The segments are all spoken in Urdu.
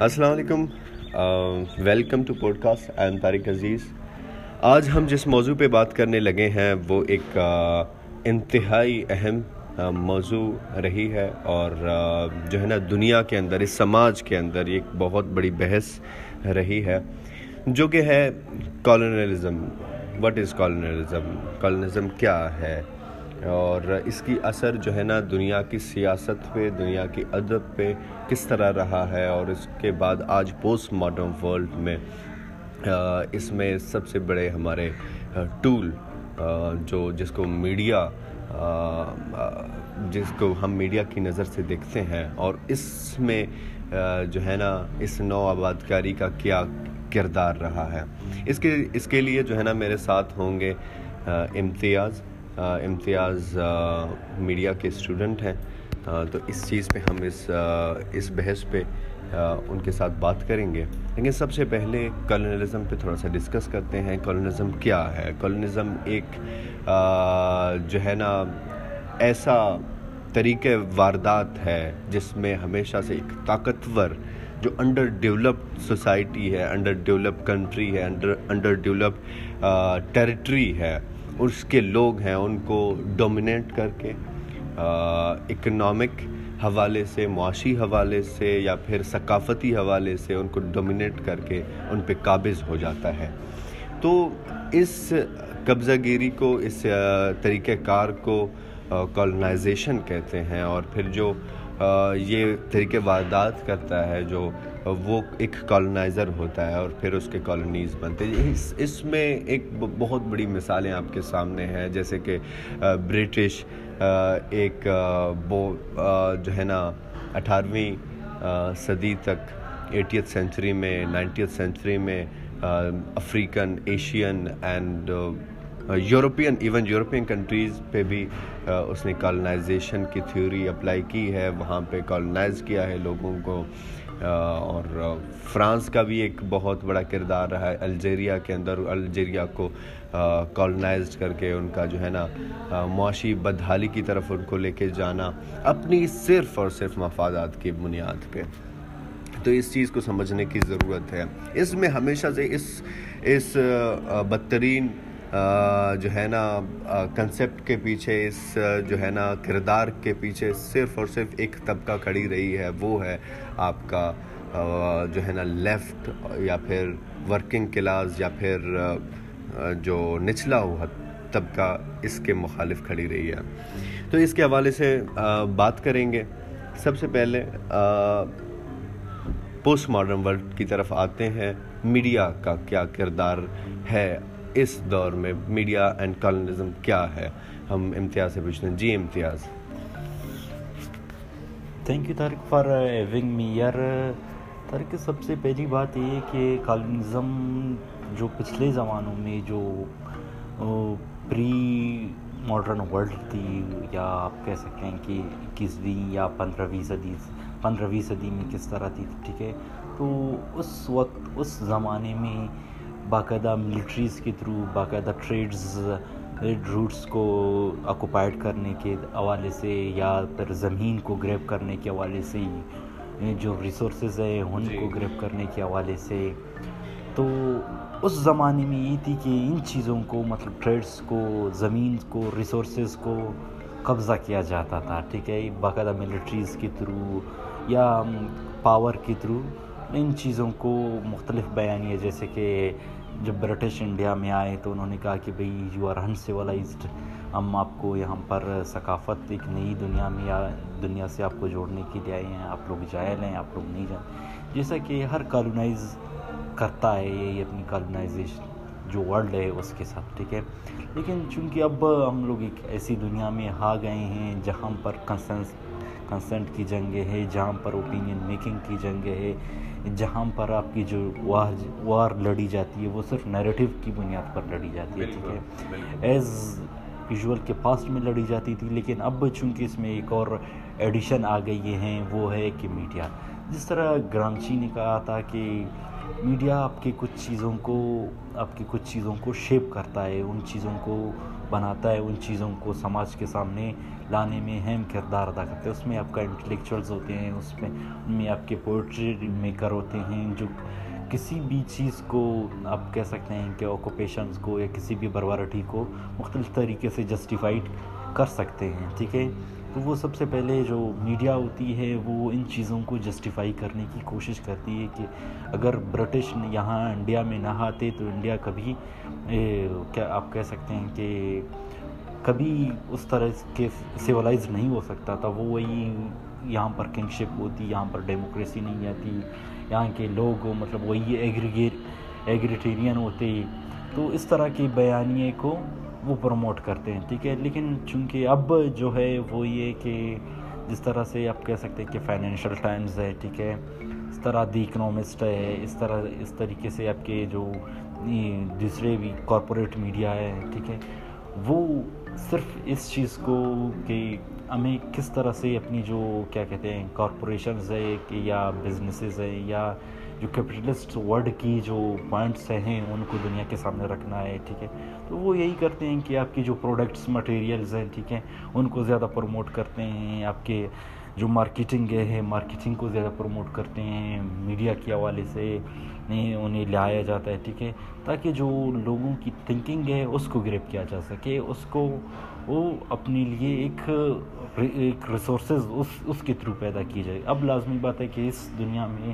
السلام علیکم۔ Welcome to podcast I am Tariq Aziz. آج ہم جس موضوع پہ بات کرنے لگے ہیں، وہ ایک انتہائی اہم موضوع رہی ہے اور جو ہے نا، دنیا کے اندر، اس سماج کے اندر ایک بہت بڑی بحث رہی ہے، جو کہ ہے کالونلزم وٹ از کالونلزم کالونزم کیا ہے؟ اور اس کی اثر جو ہے نا دنیا کی سیاست پہ، دنیا کی ادب پہ کس طرح رہا ہے اور اس کے بعد آج پوسٹ ماڈرن ورلڈ میں اس میں سب سے بڑے ہمارے ٹول جو جس کو میڈیا جس کو ہم میڈیا کی نظر سے دیکھتے ہیں اور اس میں جو ہے نا اس نو آبادکاری کا کیا کردار رہا ہے۔ اس کے اس کے لیے جو ہے نا میرے ساتھ ہوں گے امتیاز امتیاز میڈیا کے اسٹوڈنٹ ہیں۔ تو اس چیز پہ ہم اس اس بحث پہ ان کے ساتھ بات کریں گے۔ لیکن سب سے پہلے کالونلزم پہ تھوڑا سا ڈسکس کرتے ہیں۔ کالونزم کیا ہے؟ کالونزم ایک جو ہے نا، ایسا طریقہ واردات ہے جس میں ہمیشہ سے ایک طاقتور، جو انڈر ڈیولپڈ سوسائٹی ہے انڈر ڈیولپ کنٹری ہے انڈر انڈر ڈیولپ ٹیریٹری ہے۔ اس کے لوگ ہیں، ان کو ڈومینیٹ کر کے اکنامک حوالے سے، معاشی حوالے سے یا پھر ثقافتی حوالے سے ان کو ڈومینیٹ کر کے ان پہ قابض ہو جاتا ہے۔ تو اس قبضہ گیری کو، اس طریقہ کار کو کالونائزیشن کہتے ہیں اور پھر جو یہ طریقہ واردات کرتا ہے، جو وہ ایک کالونائزر ہوتا ہے اور پھر اس کے کالونیز بنتے ہیں۔ اس اس میں ایک بہت بڑی مثالیں آپ کے سامنے ہیں۔ جیسے کہ برٹش ایک وہ جو ہے نا، اٹھارہویں صدی تک ایٹیتھ سینچری میں نائنٹیتھ سینچری میں African Asian and European even European countries پہ بھی اس نے کالونائزیشن کی تھیوری اپلائی کی ہے۔ وہاں پہ کالونائز کیا ہے لوگوں کو۔ اور فرانس کا بھی ایک بہت بڑا کردار رہا ہے۔ الجیریا کے اندر الجیریا کو کالونائزڈ کر کے ان کا جو ہے نا معاشی بدحالی کی طرف ان کو لے کے جانا اپنی صرف اور صرف مفادات کی بنیاد پہ۔ تو اس چیز کو سمجھنے کی ضرورت ہے۔ اس میں ہمیشہ سے اس اس بدترین جو ہے نا کنسیپٹ کے پیچھے، اس جو ہے نا، کردار کے پیچھے صرف اور صرف ایک طبقہ کھڑی رہی ہے، وہ ہے آپ کا جو ہے نا لیفٹ یا پھر ورکنگ کلاس یا پھر جو نچلا ہوا طبقہ اس کے مخالف کھڑی رہی ہے۔ تو اس کے حوالے سے بات کریں گے۔ سب سے پہلے پوسٹ ماڈرن ورلڈ کی طرف آتے ہیں۔ میڈیا کا کیا کردار ہے؟ اس دور میں میڈیا اینڈ کالنزم کیا ہے؟ ہم امتیاز سے پوچھتے ہیں۔ جی Imtiaz. Thank you Tariq for having me یار طارق سب سے پہلی بات یہ ہے کہ کالنزم جو پچھلے زمانوں میں جو پری ماڈرن ورلڈ تھی، یا آپ کہہ سکتے ہیں کہ اکیسویں یا پندرہویں صدی پندرہویں صدی میں کس طرح تھی، ٹھیک ہے؟ تو اس وقت، اس زمانے میں باقاعدہ ملٹریز کے تھرو باقاعدہ ٹریڈز روٹس کو آکوپائڈ کرنے کے حوالے سے یا پھر زمین کو گریپ کرنے کے حوالے سے جو ریسورسز ہیں ان کو گریپ کرنے کے حوالے سے۔ تو اس زمانے میں یہ تھی کہ ان چیزوں کو مطلب ٹریڈس کو زمین کو ریسورسز کو قبضہ کیا جاتا تھا ٹھیک ہے؟ باقاعدہ ملٹریز کے تھرو یا پاور کے تھرو ان چیزوں کو مختلف بیانیے جیسے کہ جب برٹش انڈیا میں آئے تو انہوں نے کہا کہ بھئی یو آر ان سیولائزڈ ہم آپ کو یہاں پر ثقافت، ایک نئی دنیا میں یا دنیا سے آپ کو جوڑنے کے لیے آئے ہیں، آپ لوگ جائل ہیں، آپ لوگ نہیں جائیں جیسا کہ ہر کالونائز کرتا ہے، یہ اپنی کالونائزیشن جو ورلڈ ہے اس کے ساتھ، ٹھیک ہے۔ لیکن چونکہ اب ہم لوگ ایک ایسی دنیا میں آ گئے ہیں جہاں پر کنسنس کنسنٹ کی جنگیں ہے جہاں پر اوپینین میکنگ کی جنگیں ہے جہاں پر آپ کی جو وار وار لڑی جاتی ہے وہ صرف نیریٹو کی بنیاد پر لڑی جاتی ہے ٹھیک ہے؟ ایز یوزول کے پاسٹ میں لڑی جاتی تھی لیکن اب چونکہ اس میں ایک اور ایڈیشن آ گئی ہیں وہ ہے کہ میڈیا جس طرح گرامچی نے کہا تھا کہ میڈیا آپ کی کچھ چیزوں کو آپ کی کچھ چیزوں کو شیپ کرتا ہے ان چیزوں کو بناتا ہے ان چیزوں کو سماج کے سامنے لانے میں اہم کردار ادا کرتا ہے۔ اس میں آپ کا انٹلیکچوئلز ہوتے ہیں، اس میں، ان میں آپ کے پوئٹری میکر ہوتے ہیں جو کسی بھی چیز کو آپ کہہ سکتے ہیں کہ آکوپیشنز کو یا کسی بھی بربارٹی کو مختلف طریقے سے جسٹیفائڈ کر سکتے ہیں، ٹھیک ہے؟ تو وہ سب سے پہلے جو میڈیا ہوتی ہے، وہ ان چیزوں کو جسٹیفائی کرنے کی کوشش کرتی ہے کہ اگر برٹش یہاں انڈیا میں نہ آتے تو انڈیا کبھی کیا آپ کہہ سکتے ہیں کہ کبھی اس طرح کے سیولائز نہیں ہو سکتا تھا۔ وہ وہی یہاں پر کنگشپ ہوتی، یہاں پر ڈیموکریسی نہیں آتی، یہاں کے لوگ مطلب وہی ایگریگیٹ ایگریٹیرین ہوتے۔ تو اس طرح کے بیانیے کو وہ پروموٹ کرتے ہیں، ٹھیک ہے؟ لیکن چونکہ اب جو ہے وہ یہ کہ جس طرح سے آپ کہہ سکتے ہیں کہ فائنینشیل ٹائمز ہے، ٹھیک ہے؟ اس طرح دی اکنامسٹ ہے، اس طرح، اس طریقے سے آپ کے جو دوسرے بھی کارپوریٹ میڈیا ہے، ٹھیک ہے؟ وہ صرف اس چیز کو کہ ہمیں کس طرح سے اپنی جو کیا کہتے ہیں کارپوریشنز ہے کہ یا بزنسز ہے یا جو کیپٹلسٹ ورڈ کی جو پوائنٹس ہیں، ان کو دنیا کے سامنے رکھنا ہے، ٹھیک ہے؟ تو وہ یہی کرتے ہیں کہ آپ کی جو پروڈکٹس مٹیریلز ہیں، ٹھیک ہے، ان کو زیادہ پروموٹ کرتے ہیں۔ آپ کے جو مارکیٹنگ ہے مارکیٹنگ کو زیادہ پروموٹ کرتے ہیں میڈیا کے حوالے سے انہیں لایا جاتا ہے، ٹھیک ہے؟ تاکہ جو لوگوں کی تھنکنگ ہے، اس کو گریپ کیا جا سکے، اس کو وہ اپنے لیے ایک ایک ریسورسز اس اس کے تھرو پیدا کی جائے۔ اب لازمی بات ہے کہ اس دنیا میں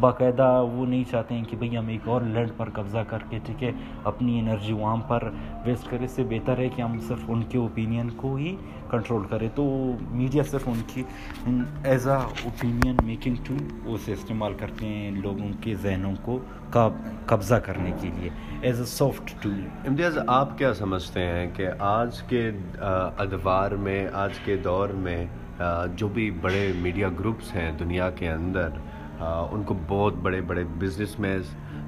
باقاعدہ وہ نہیں چاہتے ہیں کہ بھئی ہم ایک اور لینڈ پر قبضہ کر کے، ٹھیک ہے، اپنی انرجی وہاں پر ویسٹ کرے، اس سے بہتر ہے کہ ہم صرف ان کے اوپینین کو ہی کنٹرول کریں۔ تو میڈیا صرف ان کی as a opinion making tool اسے استعمال کرتے ہیں لوگوں کے ذہنوں کو قبضہ کرنے کے لیے۔ ایز اے سافٹ ٹول امتیاز، آپ کیا سمجھتے ہیں کہ آج کے ادوار میں، آج کے دور میں جو بھی بڑے میڈیا گروپس ہیں دنیا کے اندر ان کو بہت بڑے بڑے business mens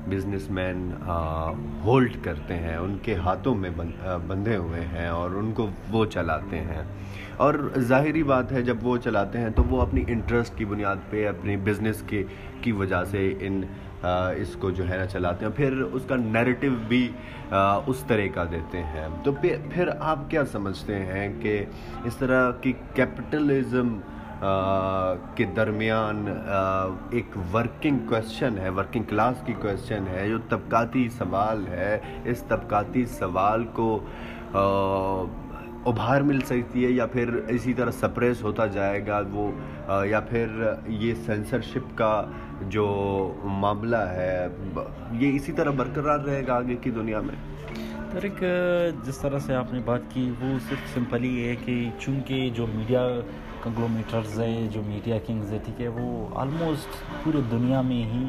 business man hold کرتے ہیں، ان کے ہاتھوں میں بندھے ہوئے ہیں اور ان کو وہ چلاتے ہیں۔ اور ظاہری بات ہے، جب وہ چلاتے ہیں تو وہ اپنی انٹرسٹ کی بنیاد پہ، اپنی بزنس کے کی وجہ سے ان اس کو جو ہے نا چلاتے ہیں۔ پھر اس کا نیریٹو بھی اس طرح کا دیتے ہیں۔ تو پھر آپ کیا سمجھتے ہیں کہ اس طرح کی کیپٹلزم کے درمیان ایک ورکنگ کوشچن ہے ورکنگ کلاس کی کوشچن ہے، جو طبقاتی سوال ہے۔ اس طبقاتی سوال کو ابھار مل سکتی ہے یا پھر اسی طرح سپریس ہوتا جائے گا، وہ یا پھر یہ سینسرشپ کا جو معاملہ ہے، یہ اسی طرح برقرار رہے گا آگے کی دنیا میں؟ طرق جس طرح سے آپ نے بات کی، وہ صرف سمپل ہی ہے کہ چونکہ جو میڈیا کنگلومیٹرز ہیں جو میڈیا کنگز ہے ٹھیک ہے وہ آلموسٹ پورے دنیا میں ہی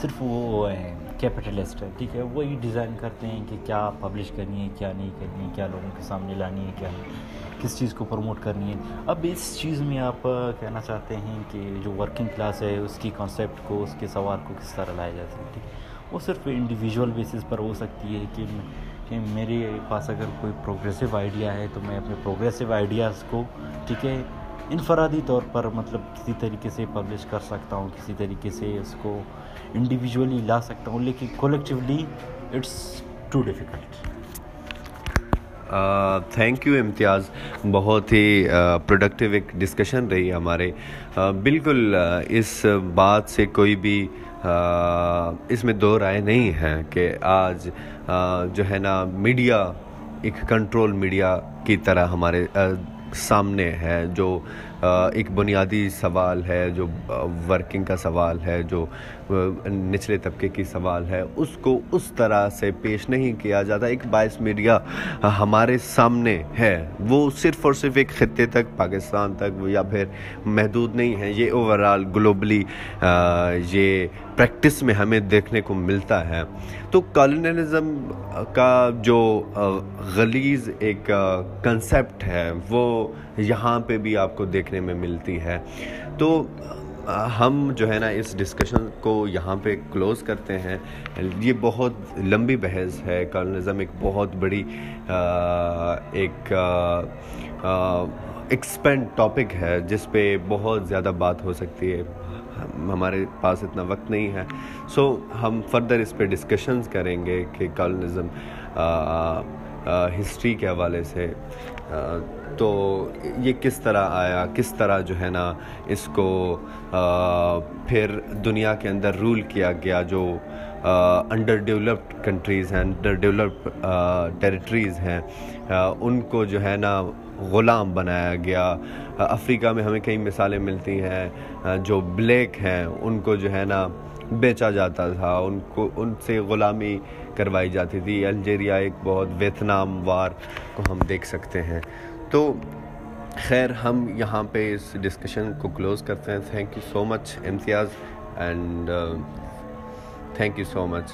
صرف وہ ہیں کیپٹلسٹ ہے ٹھیک ہے؟ وہی ڈیزائن کرتے ہیں کہ کیا پبلش کرنی ہے، کیا نہیں کرنی ہے، کیا لوگوں کے سامنے لانی ہے، کیا نہیں کس چیز کو پروموٹ کرنی ہے۔ اب اس چیز میں آپ کہنا چاہتے ہیں کہ جو ورکنگ کلاس ہے، اس کی کانسیپٹ کو، اس کے سوال کو کس طرح لایا جا سکتی ہے؟ وہ صرف انڈیویژول بیسس پر ہو سکتی ہے کہ کہ میرے پاس اگر کوئی پروگریسو آئیڈیا ہے تو میں اپنے پروگریسو آئیڈیاز کو، ٹھیک ہے انفرادی طور پر مطلب کسی طریقے سے پبلش کر سکتا ہوں، کسی طریقے سے اس کو انڈیویژولی لا سکتا ہوں، لیکن collectively it's too difficult thank you Imtiaz, بہت ہی پروڈکٹیو ایک ڈسکشن رہی ہمارے۔ بالکل اس بات سے کوئی بھی اس میں دو رائے نہیں ہیں کہ آج جو ہے نا میڈیا ایک کنٹرول میڈیا کی طرح ہمارے سامنے ہے جو ایک بنیادی سوال ہے جو ورکنگ کا سوال ہے، جو نچلے طبقے کی سوال ہے، اس کو اس طرح سے پیش نہیں کیا جاتا۔ ایک باعث میڈیا ہمارے سامنے ہے۔ وہ صرف اور صرف ایک خطے تک، پاکستان تک، یا پھر محدود نہیں ہے۔ یہ اوورال گلوبلی یہ پریکٹس میں ہمیں دیکھنے کو ملتا ہے۔ تو کالونلزم کا جو غلیظ ایک کنسیپٹ ہے، وہ یہاں پہ بھی آپ کو دیکھنے میں ملتی ہے۔ تو ہم جو ہے نا اس ڈسکشن کو یہاں پہ کلوز کرتے ہیں۔ یہ بہت لمبی بحث ہے۔ کالونزم ایک بہت بڑی ایک ایکسپینڈ ٹاپک ہے، جس پہ بہت زیادہ بات ہو سکتی ہے۔ ہمارے پاس اتنا وقت نہیں ہے۔ سو ہم فردر اس پہ ڈسکشنز کریں گے کہ کالونزم ہسٹری کے حوالے سے۔ تو یہ کس طرح آیا؟ کس طرح جو ہے نا اس کو پھر دنیا کے اندر رول کیا گیا جو انڈر ڈیولپڈ کنٹریز ہیں انڈر ڈیولپڈ ٹیریٹریز ہیں ان کو جو ہے نا غلام بنایا گیا۔ افریقہ میں ہمیں کئی مثالیں ملتی ہیں جو بلیک ہیں، ان کو جو ہے نا بیچا جاتا تھا، ان کو، ان سے غلامی کروائی جاتی تھی۔ الجیریا ایک بہت ویتنام وار کو ہم دیکھ سکتے ہیں۔ تو خیر، ہم یہاں پہ اس ڈسکشن کو کلوز کرتے ہیں۔ Thank you so much Imtiaz and thank you so much